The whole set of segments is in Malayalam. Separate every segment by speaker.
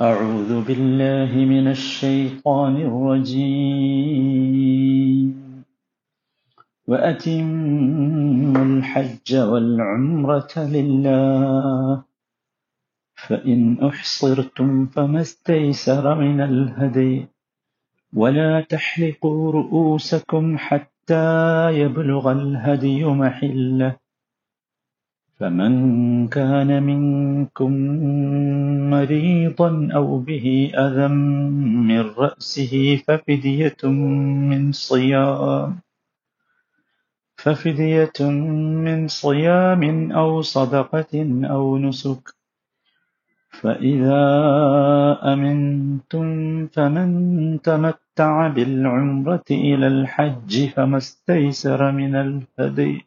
Speaker 1: أعوذ بالله من الشيطان الرجيم. وأتموا الحج والعمرة لله. فإن أحصرتم فما استيسر من الهدي. ولا تحلقوا رؤوسكم حتى يبلغ الهدي محلة. فمن كان منكم مريضا أو به أذى من رأسه ففدية من صيام ففدية من صيام أو صدقة أو نسك. فإذا أمنتم فمن تمتع بالعمرة إلى الحج فما استيسر من الهدي.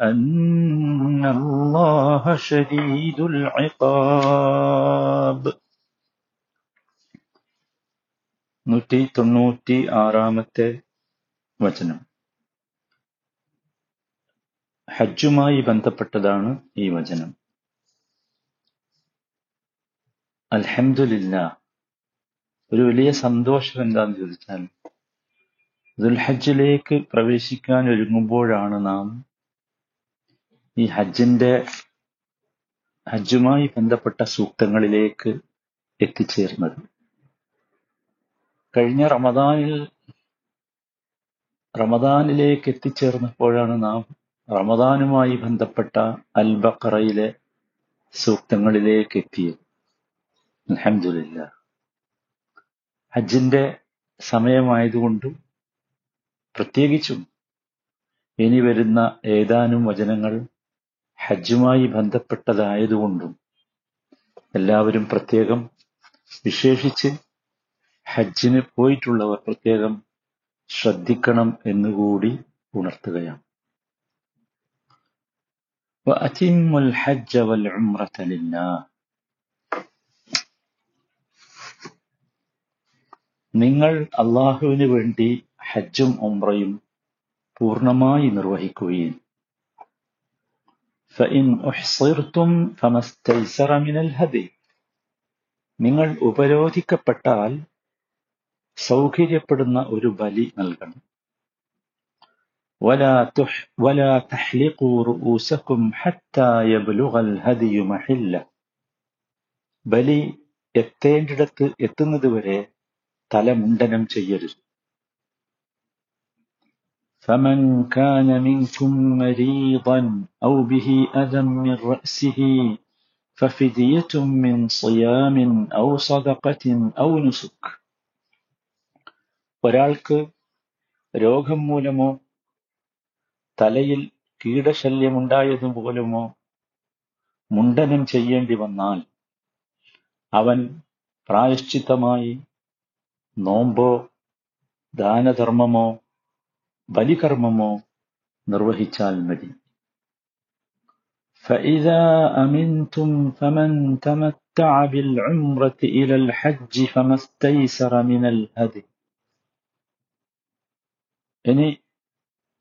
Speaker 1: أن الله شديد العقاب നൂറ്റി തൊണ്ണൂറ്റി ആറാമത്തെ വചനം ഹജ്ജുമായി ബന്ധപ്പെട്ടതാണ് ഈ വചനം അൽഹംദുലില്ല ഒരു വലിയ സന്തോഷം എന്താന്ന് ചോദിച്ചാൽ ദുൽഹജ്ജിലേക്ക് പ്രവേശിക്കാൻ ഒരുങ്ങുമ്പോഴാണ് നാം ഈ ഹജ്ജിന്റെ ഹജ്ജുമായി ബന്ധപ്പെട്ട സൂക്തങ്ങളിലേക്ക് എത്തിച്ചേർന്നത്. കഴിഞ്ഞ റമദാനിൽ റമദാനിലേക്ക് എത്തിച്ചേർന്നപ്പോഴാണ് നാം റമദാനുമായി ബന്ധപ്പെട്ട അൽ ബക്കറയിലെ സൂക്തങ്ങളിലേക്ക് എത്തിയത്. അലഹമില്ല ഹജ്ജിന്റെ സമയമായതുകൊണ്ടും പ്രത്യേകിച്ചും ഇനി വരുന്ന ഏതാനും വചനങ്ങൾ ഹജ്ജുമായി ബന്ധപ്പെട്ടതായതുകൊണ്ടും എല്ലാവരും പ്രത്യേകം വിശേഷിച്ച് ഹജ്ജിന് പോയിട്ടുള്ളവർ പ്രത്യേകം ശ്രദ്ധിക്കണം എന്നുകൂടി ഉണർത്തുകയാണ് وأتموا الحج والعمرة لله നിങ്ങൾ അള്ളാഹുവിന് വേണ്ടി ഹജ്ജും ഉംറയും പൂർണ്ണമായി നിർവഹിക്കുകയും فإن أحصرتم فما استيسر من الهدي നിങ്ങൾ ഉപരോധിക്കപ്പെട്ടാൽ സൗകര്യപ്പെടുന്ന ഒരു ബലി നൽകണം ولا تح ولا تحلقوا رؤوسكم حتى يبلغ الهدي محله ബലി എത്തേണ്ടിടത്ത് എത്തുന്നതുവരെ തലമുണ്ടനം ചെയ്യരുത് فمن كان منكم مريضا أو به أذى من رأسه ففدية من صيام أو صدقة أو نسك ഒരാൾക്ക് രോഗം മൂലമോ തലയിൽ കീടശല്യമുണ്ടായതുപോലുമോ മുണ്ടനം ചെയ്യേണ്ടി വന്നാൽ അവൻ പ്രായശ്ചിത്തമായി നോമ്പോ ദാനധർമ്മമോ ബലികർമ്മമോ നിർവഹിച്ചാൽ മതി فإذا أمنتم فمن تمتع بالعمرة إلى الحج فما استيسر من الهدي ഇനി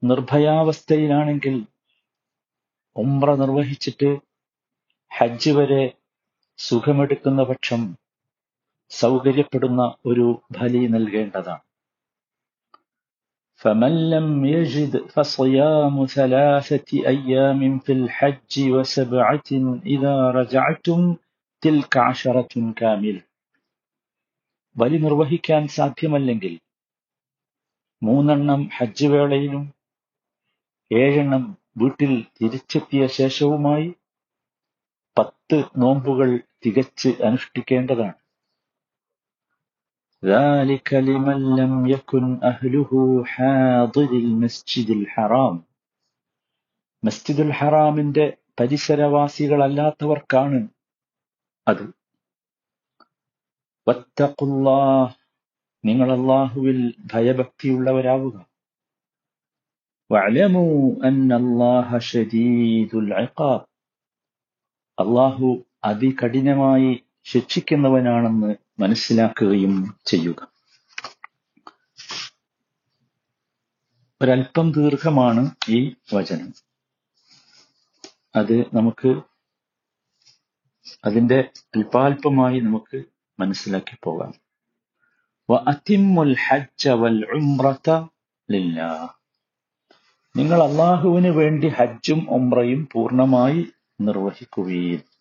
Speaker 1: നിർഭയാവസ്ഥയിലാണെങ്കിൽ ഉംറ നിർവഹിച്ചിട്ട് ഹജ്ജ് വരെ സുഖമെടുക്കുന്ന പക്ഷം സൗകര്യപ്പെടുന്ന ഒരു ബലി നൽകേണ്ടതാണ് فمن لم يجد فصيام ثلاثة أيام في الحج وسبعة إذا رجعتم تلك عشرة كاملة ബലി നിർവഹിക്കാൻ സാധ്യമല്ലെങ്കിൽ മൂന്നെണ്ണം ഹജ്ജ് വേളയിലും ഏഴെണ്ണം വീട്ടിൽ തിരിച്ചെത്തിയ ശേഷവുമായി പത്ത് നോമ്പുകൾ തികച്ച് അനുഷ്ഠിക്കേണ്ടതാണ് ذلك لمن لم يكن أهله حاضر المسجد الحرام മസ്ജിദുൽ ഹറാമിന്റെ പരിസരവാസികളല്ലാത്തവർക്കാണ് അത് വത്തഖുല്ലാഹ് നിങ്ങൾ അള്ളാഹുവിൽ ഭയഭക്തിയുള്ളവരാവുക വഅലമു അന്ന അല്ലാഹ ഷദീദുൽ ഇഖാബ് അള്ളാഹു അതികഠിനമായി ശിക്ഷിക്കുന്നവനാണെന്ന് മനസ്സിലാക്കുകയും ചെയ്യുക. ഒരല്പം ദീർഘമാണ് ഈ വചനം. അത് നമുക്ക് അതിന്റെ അല്പാൽപമായി നമുക്ക് മനസ്സിലാക്കി പോകാം. നിങ്ങൾ അള്ളാഹുവിന് വേണ്ടി ഹജ്ജും ഉംറയും പൂർണമായി നിർവഹിക്കുകയും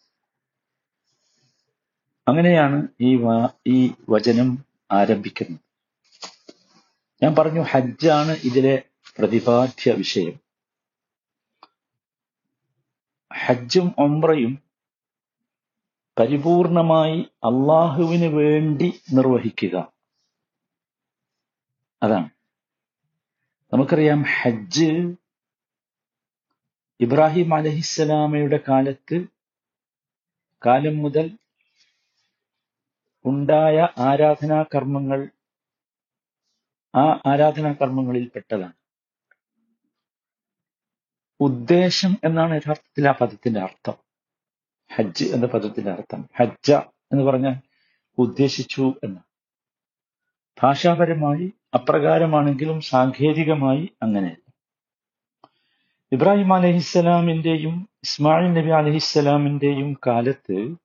Speaker 1: അങ്ങനെയാണ് ഈ ഈ വചനം ആരംഭിക്കുന്നത്. ഞാൻ പറഞ്ഞു ഹജ്ജാണ് ഇതിലെ പ്രതിപാദ്യ വിഷയം. ഹജ്ജും ഉംറയും പരിപൂർണമായി അള്ളാഹുവിന് വേണ്ടി നിർവഹിക്കുക. അതാണ്. നമുക്കറിയാം ഹജ്ജ് ഇബ്രാഹിം അലഹിസ്സലാമയുടെ കാലത്ത് കാലം മുതൽ ഉണ്ടായ ആരാധനാ കർമ്മങ്ങൾ ആ ആരാധനാ കർമ്മങ്ങളിൽ പെട്ടതാണ്. ഉദ്ദേശം എന്നാണ് യഥാർത്ഥത്തിൽ ആ പദത്തിന്റെ അർത്ഥം. ഹജ്ജ് എന്ന പദത്തിന്റെ അർത്ഥം. ഹജ്ജ എന്ന് പറഞ്ഞാൽ ഉദ്ദേശിച്ചു എന്ന്. ഭാഷാപരമായി അപ്രകാരമാണെങ്കിലും സാങ്കേതികമായി അങ്ങനെ. ഇബ്രാഹിം അലഹിസ്സലാമിന്റെയും ഇസ്മായിൽ നബി അലഹിസ്സലാമിന്റെയും കാലത്ത്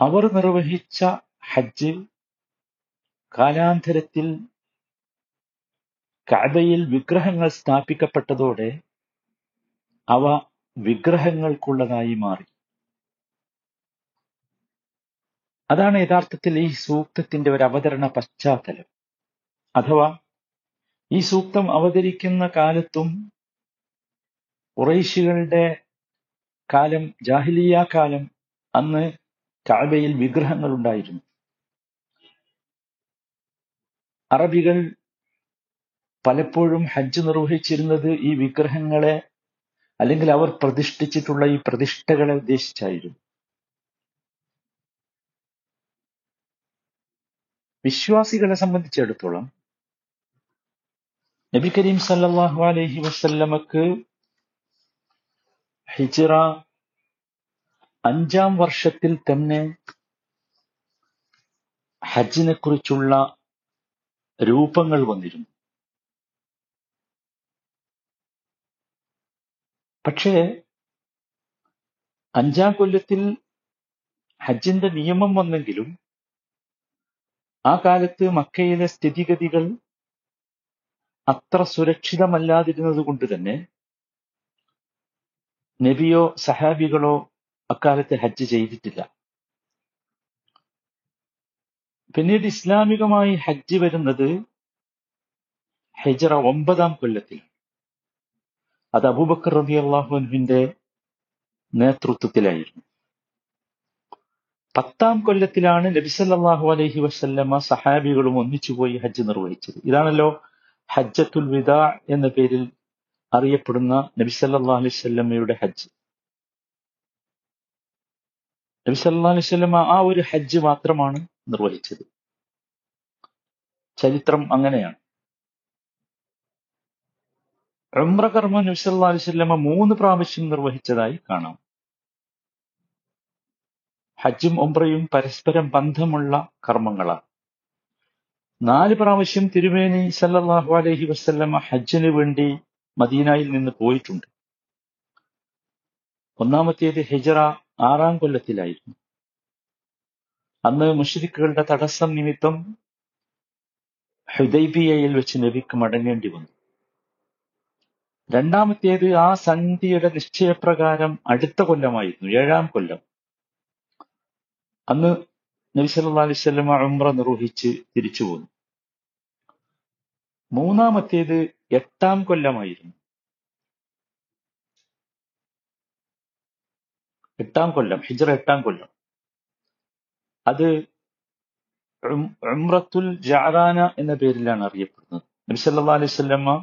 Speaker 1: അവർ നിർവഹിച്ച ഹജ്ജ് കാലാന്തരത്തിൽ കഅബയിൽ വിഗ്രഹങ്ങൾ സ്ഥാപിക്കപ്പെട്ടതോടെ അവ വിഗ്രഹങ്ങൾക്കുള്ളതായി മാറി. അതാണ് യഥാർത്ഥത്തിൽ ഈ സൂക്തത്തിന്റെ ഒരു അവതരണ പശ്ചാത്തലം. അഥവാ ഈ സൂക്തം അവതരിക്കുന്ന കാലത്തും ഉറൈശികളുടെ കാലം ജാഹിലിയ കാലം അന്ന് കഅബയിൽ വിഗ്രഹങ്ങൾ ഉണ്ടായിരുന്നു അറബികൾ പലപ്പോഴും ഹജ്ജ് നിർവഹിച്ചിരുന്നത് ഈ വിഗ്രഹങ്ങളെ അല്ലെങ്കിൽ അവർ പ്രതിഷ്ഠിച്ചിട്ടുള്ള ഈ പ്രതിഷ്ഠകളെ ഉദ്ദേശിച്ചായിരുന്നു. വിശ്വാസികളെ സംബന്ധിച്ചിടത്തോളം നബി കരീം സല്ലാഹു അലഹി വസല്ലമക്ക് ഹിജ്റ അഞ്ചാം വർഷത്തിൽ തന്നെ ഹജ്ജിനെ കുറിച്ചുള്ള രൂപങ്ങൾ വന്നിരുന്നു. പക്ഷേ അഞ്ചാം കൊല്ലത്തിൽ ഹജ്ജിന്റെ നിയമം വന്നെങ്കിലും ആ കാലത്ത് മക്കയിലെ സ്ഥിതിഗതികൾ അത്ര സുരക്ഷിതമല്ലാതിരുന്നത് കൊണ്ട് തന്നെ നബിയോ സഹാബികളോ അക്കാലത്ത് ഹജ്ജ് ചെയ്തിട്ടില്ല. പിന്നീട് ഇസ്ലാമികമായി ഹജ്ജ് വരുന്നത് ഹെജറ ഒമ്പതാം കൊല്ലത്തിൽ. അത് അബൂബക്കർ റബി അള്ളാഹുവിന്റെ നേതൃത്വത്തിലായിരുന്നു. പത്താം കൊല്ലത്തിലാണ് നബിസല്ലാഹു അലഹി വസല്ലമ സഹാബികളും ഒന്നിച്ചുപോയി ഹജ്ജ് നിർവഹിച്ചത്. ഇതാണല്ലോ ഹജ്ജത്തുൽ വിദ എന്ന പേരിൽ അറിയപ്പെടുന്ന നബിസല്ലാ അലൈഹി സ്വല്ലമ്മയുടെ ഹജ്ജ്. നബി സല്ലാ അലൈഹി സ്വല്ലമ ആ ഒരു ഹജ്ജ് മാത്രമാണ് നിർവഹിച്ചത്. ചരിത്രം അങ്ങനെയാണ്. ഉംറ കർമ്മം നബി സല്ലാ അലൈഹി സ്വല്ലമ മൂന്ന് പ്രാവശ്യം നിർവഹിച്ചതായി കാണാം. ഹജ്ജും ഉംറയും പരസ്പരം ബന്ധമുള്ള കർമ്മങ്ങളാണ്. നാല് പ്രാവശ്യം തിരുമേനി സല്ലാഹു അലഹി വസല്ലമ ഹജ്ജിന് വേണ്ടി മദീനയിൽ നിന്ന് പോയിട്ടുണ്ട്. ഒന്നാമത്തേത് ഹിജറ ആറാം കൊല്ലത്തിലായിരുന്നു. അന്ന് മുഷരിക്കുകളുടെ തടസ്സം നിമിത്തം ഹുദൈബിയയിൽ വെച്ച് നബിക്ക് മടങ്ങേണ്ടി വന്നു. രണ്ടാമത്തേത് ആ സന്ധിയുടെ നിശ്ചയപ്രകാരം അടുത്ത കൊല്ലമായിരുന്നു ഏഴാം കൊല്ലം. അന്ന് നബി അലൈഹി വസല്ലമ ഉംറ നിർവഹിച്ച് തിരിച്ചു പോന്നു. മൂന്നാമത്തേത് എട്ടാം കൊല്ലമായിരുന്നു. എട്ടാം കൊല്ലം ഹിജ്റ എട്ടാം കൊല്ലം. അത് ഉംറത്തുൽ ജഅറാന എന്ന പേരിലാണ് അറിയപ്പെടുന്നത്. നബി സല്ലല്ലാഹു അലൈഹി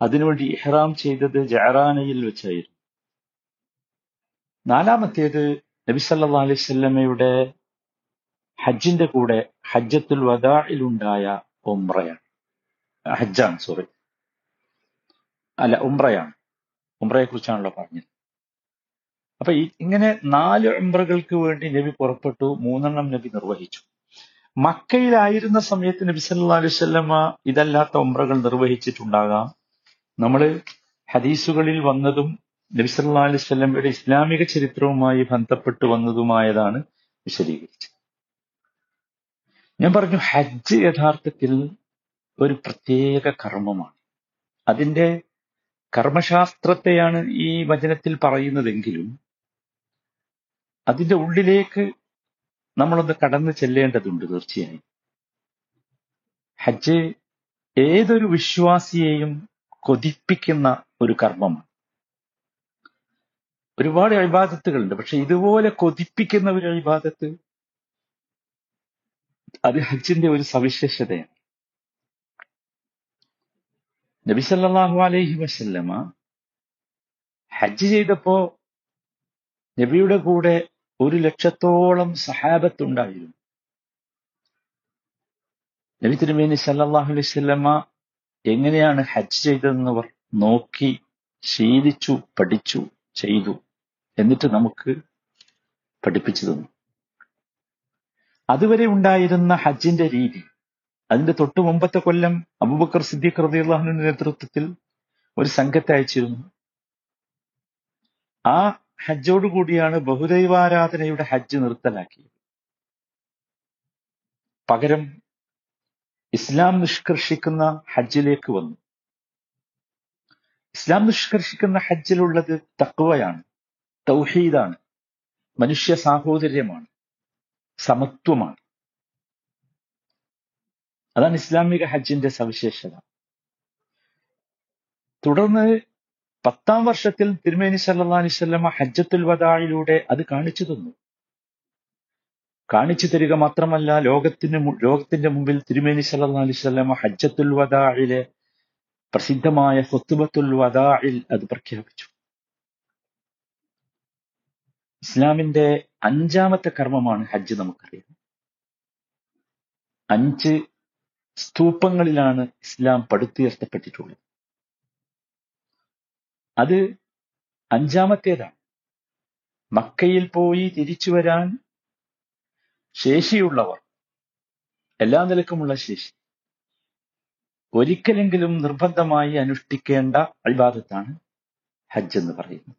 Speaker 1: അതിനുവേണ്ടി ഇഹ്റാം ചെയ്തത് ജഅറാനയിൽ വെച്ചായിരുന്നു. നാലാമത്തേത് നബി സല്ലല്ലാഹു അലൈഹി വസല്ലമയുടെ ഹജ്ജിന്റെ കൂടെ ഹജ്ജത്തുൽ വദാഇലുണ്ടായ ഉംറയാണ്. ഹജ്ജാണ് സോറി. അല്ല ഉംറയാണ്. ഉംറയെ കുറിച്ചാണല്ലോ പറഞ്ഞത്. അപ്പൊ ഇങ്ങനെ നാല് ഉംറകൾക്ക് വേണ്ടി നബി പുറപ്പെട്ടു മൂന്നെണ്ണം നബി നിർവഹിച്ചു. മക്കയിലായിരുന്ന സമയത്ത് നബി സല്ലാ അലൈഹി വസല്ലമ ഇതല്ലാത്ത ഉംറകൾ നിർവഹിച്ചിട്ടുണ്ടാകാം. നമ്മൾ ഹദീസുകളിൽ വന്നതും നബി സല്ലാ അലൈഹി വസല്ലമയുടെ ഇസ്ലാമിക ചരിത്രവുമായി ബന്ധപ്പെട്ട് വന്നതുമായതാണ് വിശദീകരിച്ചത്. ഞാൻ പറഞ്ഞു ഹജ്ജ് യഥാർത്ഥത്തിൽ ഒരു പ്രത്യേക കർമ്മമാണ്. അതിന്റെ കർമ്മശാസ്ത്രത്തെയാണ് ഈ വചനത്തിൽ പറയുന്നതെങ്കിലും അതിന്റെ ഉള്ളിലേക്ക് നമ്മളൊന്ന് കടന്നു ചെല്ലേണ്ടതുണ്ട് തീർച്ചയായും. ഹജ്ജ് ഏതൊരു വിശ്വാസിയെയും കൊതിപ്പിക്കുന്ന ഒരു കർമ്മമാണ് ഒരുപാട് അഴിബാദത്തുകളുണ്ട് പക്ഷെ ഇതുപോലെ കൊതിപ്പിക്കുന്ന ഒരു അഴിബാദത്ത് അത് ഹജ്ജിന്റെ ഒരു സവിശേഷതയാണ്. നബി സല്ലല്ലാഹു അലൈഹി വസല്ലമ ഹജ്ജ് ചെയ്തപ്പോ നബിയുടെ കൂടെ ഒരു ലക്ഷത്തോളം സഹാബത്തുണ്ടായിരുന്നു. നബി തിരുമേനി സല്ലല്ലാഹു അലൈഹി വസല്ലമ എങ്ങനെയാണ് ഹജ്ജ് ചെയ്തതെന്നവർ നോക്കി ശീലിച്ചു പഠിച്ചു ചെയ്തു എന്നിട്ട് നമുക്ക് പഠിപ്പിച്ചു തന്നു. അതുവരെ ഉണ്ടായിരുന്ന ഹജ്ജിന്റെ രീതി അതിന്റെ തൊട്ടു മുമ്പത്തെ കൊല്ലം അബൂബക്കർ സിദ്ദീഖ് റളിയല്ലാഹുവിന്റെ നേതൃത്വത്തിൽ ഒരു സംഘത്തെ അയച്ചിരുന്നു. ആ ഹജ്ജോടുകൂടിയാണ് ബഹുദൈവാരാധനയുടെ ഹജ്ജ് നിർത്തലാക്കിയത്. പകരം ഇസ്ലാം നിഷ്കർഷിക്കുന്ന ഹജ്ജിലേക്ക് വന്നു. ഇസ്ലാം നിഷ്കർഷിക്കുന്ന ഹജ്ജിലുള്ളത് തക്വയാണ് തൗഹീദാണ് മനുഷ്യ സാഹോദര്യമാണ് സമത്വമാണ്. അതാണ് ഇസ്ലാമിക ഹജ്ജിന്റെ സവിശേഷത. തുടർന്ന് പത്താം വർഷത്തിൽ തിരുമേനി സല്ലല്ലാഹു അലൈഹി വസല്ലമ ഹജ്ജത്തുൽ വദായിലൂടെ അത് കാണിച്ചു തന്നു. കാണിച്ചു തരിക മാത്രമല്ല ലോകത്തിന് ലോകത്തിന്റെ മുമ്പിൽ തിരുമേനി സല്ലല്ലാഹു അലൈഹി വസല്ലമ ഹജ്ജത്തുൽ വദായിലെ പ്രസിദ്ധമായ ഖുത്ബത്തുൽ വദാഇൽ അത് പ്രഖ്യാപിച്ചു. ഇസ്ലാമിന്റെ അഞ്ചാമത്തെ കർമ്മമാണ് ഹജ്ജ് നമുക്കറിയാം. അഞ്ച് സ്തൂപങ്ങളിലാണ് ഇസ്ലാം പടുത്തുയർത്തപ്പെട്ടിട്ടുള്ളത്. അത് അഞ്ചാമത്തേതാണ്. മക്കയിൽ പോയി തിരിച്ചു വരാൻ ശേഷിയുള്ളവർ എല്ലാ നിലക്കുമുള്ള ശേഷി ഒരിക്കലെങ്കിലും നിർബന്ധമായി അനുഷ്ഠിക്കേണ്ട അൽബാദത്താണ് ഹജ്ജ് എന്ന് പറയുന്നത്.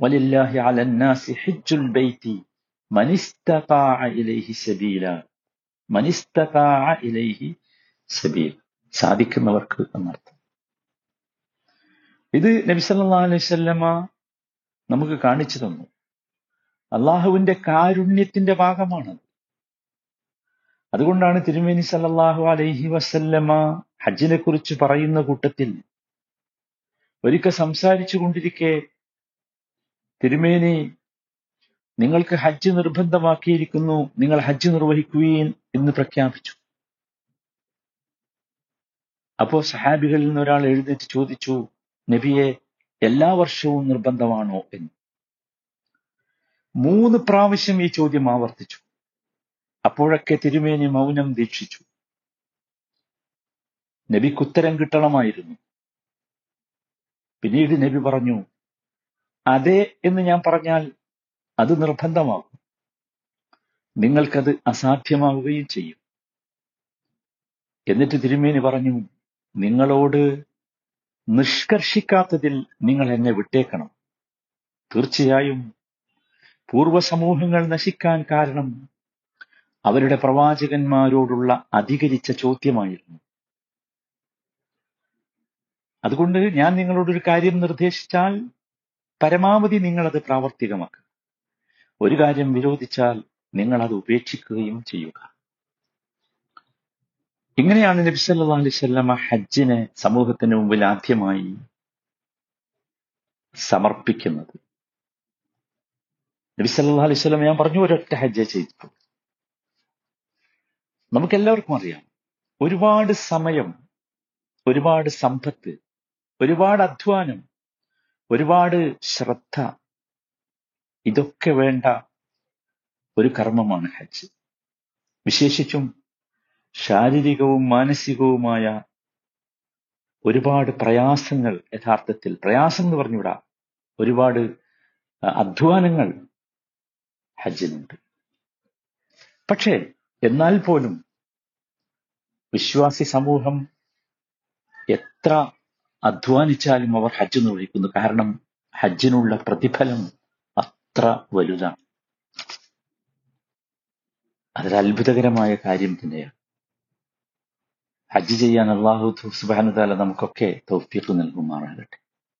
Speaker 1: വലില്ലാഹി അലന്നാസി ഹജ്ജുൽ ഇലൈഹി സബീല ഇലൈഹി സബീൽ. സാധിക്കുന്നവർക്ക് എന്നർത്ഥം. ഇത് നബിസല്ലാ വസല്ലമ നമുക്ക് കാണിച്ചു തന്നു. അള്ളാഹുവിന്റെ കാരുണ്യത്തിന്റെ ഭാഗമാണ് അതുകൊണ്ടാണ് തിരുമേനി സല്ലാഹു അലൈഹി വസല്ലമ ഹജ്ജിനെ കുറിച്ച് പറയുന്ന കൂട്ടത്തിൽ ഒരിക്കൽ സംസാരിച്ചു കൊണ്ടിരിക്കെ തിരുമേനി നിങ്ങൾക്ക് ഹജ്ജ് നിർബന്ധമാക്കിയിരിക്കുന്നു നിങ്ങൾ ഹജ്ജ് നിർവഹിക്കുകയും എന്ന് പ്രഖ്യാപിച്ചു. അപ്പോ സഹാബികളിൽ നിന്ന് ഒരാൾ എഴുന്നേറ്റ് ചോദിച്ചു നബിയെ എല്ലാ വർഷവും നിർബന്ധമാണോ എന്ന്. മൂന്ന് പ്രാവശ്യം ഈ ചോദ്യം ആവർത്തിച്ചു. അപ്പോഴൊക്കെ തിരുമേനി മൗനം ദീക്ഷിച്ചു. നബിക്ക് ഉത്തരം കിട്ടണമായിരുന്നു. പിന്നീട് നബി പറഞ്ഞു അതെ എന്ന് ഞാൻ പറഞ്ഞാൽ അത് നിർബന്ധമാകും. നിങ്ങൾക്കത് അസാധ്യമാവുകയും ചെയ്യും. എന്നിട്ട് തിരുമേനി പറഞ്ഞു നിങ്ങളോട് നിഷ്കർഷിക്കാത്തതിൽ നിങ്ങൾ എന്നെ വിട്ടേക്കണം. തീർച്ചയായും പൂർവസമൂഹങ്ങൾ നശിക്കാൻ കാരണം അവരുടെ പ്രവാചകന്മാരോടുള്ള അധികരിച്ച ചോദ്യമായിരുന്നു. അതുകൊണ്ട് ഞാൻ നിങ്ങളോടൊരു കാര്യം നിർദ്ദേശിച്ചാൽ പരമാവധി നിങ്ങളത് പ്രാവർത്തികമാക്കുക. ഒരു കാര്യം വിരോധിച്ചാൽ നിങ്ങളത് ഉപേക്ഷിക്കുകയും ചെയ്യുക. ഇങ്ങനെയാണ് നബി സല്ലല്ലാഹു അലൈഹി വസല്ലമ ഹജ്ജിനെ സമൂഹത്തിന് മുമ്പിൽ ആദ്യമായി സമർപ്പിക്കുന്നത്. നബി സല്ലാ അലൈഹി വസല്ലം ഞാൻ പറഞ്ഞു ഒരൊറ്റ ഹജ്ജ ചെയ്തു നമുക്ക് നമുക്കെല്ലാവർക്കും അറിയാം ഒരുപാട് സമയം ഒരുപാട് സമ്പത്ത് ഒരുപാട് അധ്വാനം ഒരുപാട് ശ്രദ്ധ ഇതൊക്കെ വേണ്ട ഒരു കർമ്മമാണ് ഹജ്ജ്. വിശേഷിച്ചും ശാരീരികവും മാനസികവുമായ ഒരുപാട് പ്രയാസങ്ങൾ യഥാർത്ഥത്തിൽ പ്രയാസം എന്ന് പറഞ്ഞുവിടാം. ഒരുപാട് അധ്വാനങ്ങൾ ഹജ്ജിനുണ്ട്. പക്ഷേ എന്നാൽ പോലും വിശ്വാസി സമൂഹം എത്ര അധ്വാനിച്ചാലും അവർ ഹജ്ജ് നിർവഹിക്കുന്നു. കാരണം ഹജ്ജിനുള്ള പ്രതിഫലം അത്ര വലുതാണ്. അതൊരു അത്ഭുതകരമായ കാര്യം തന്നെയാണ്. ഹജ്ജ് ചെയ്യാൻ അള്ളാഹു സുബാനുതാല നമുക്കൊക്കെ തൗഫീഖ് നൽകുമാറാകട്ടെ.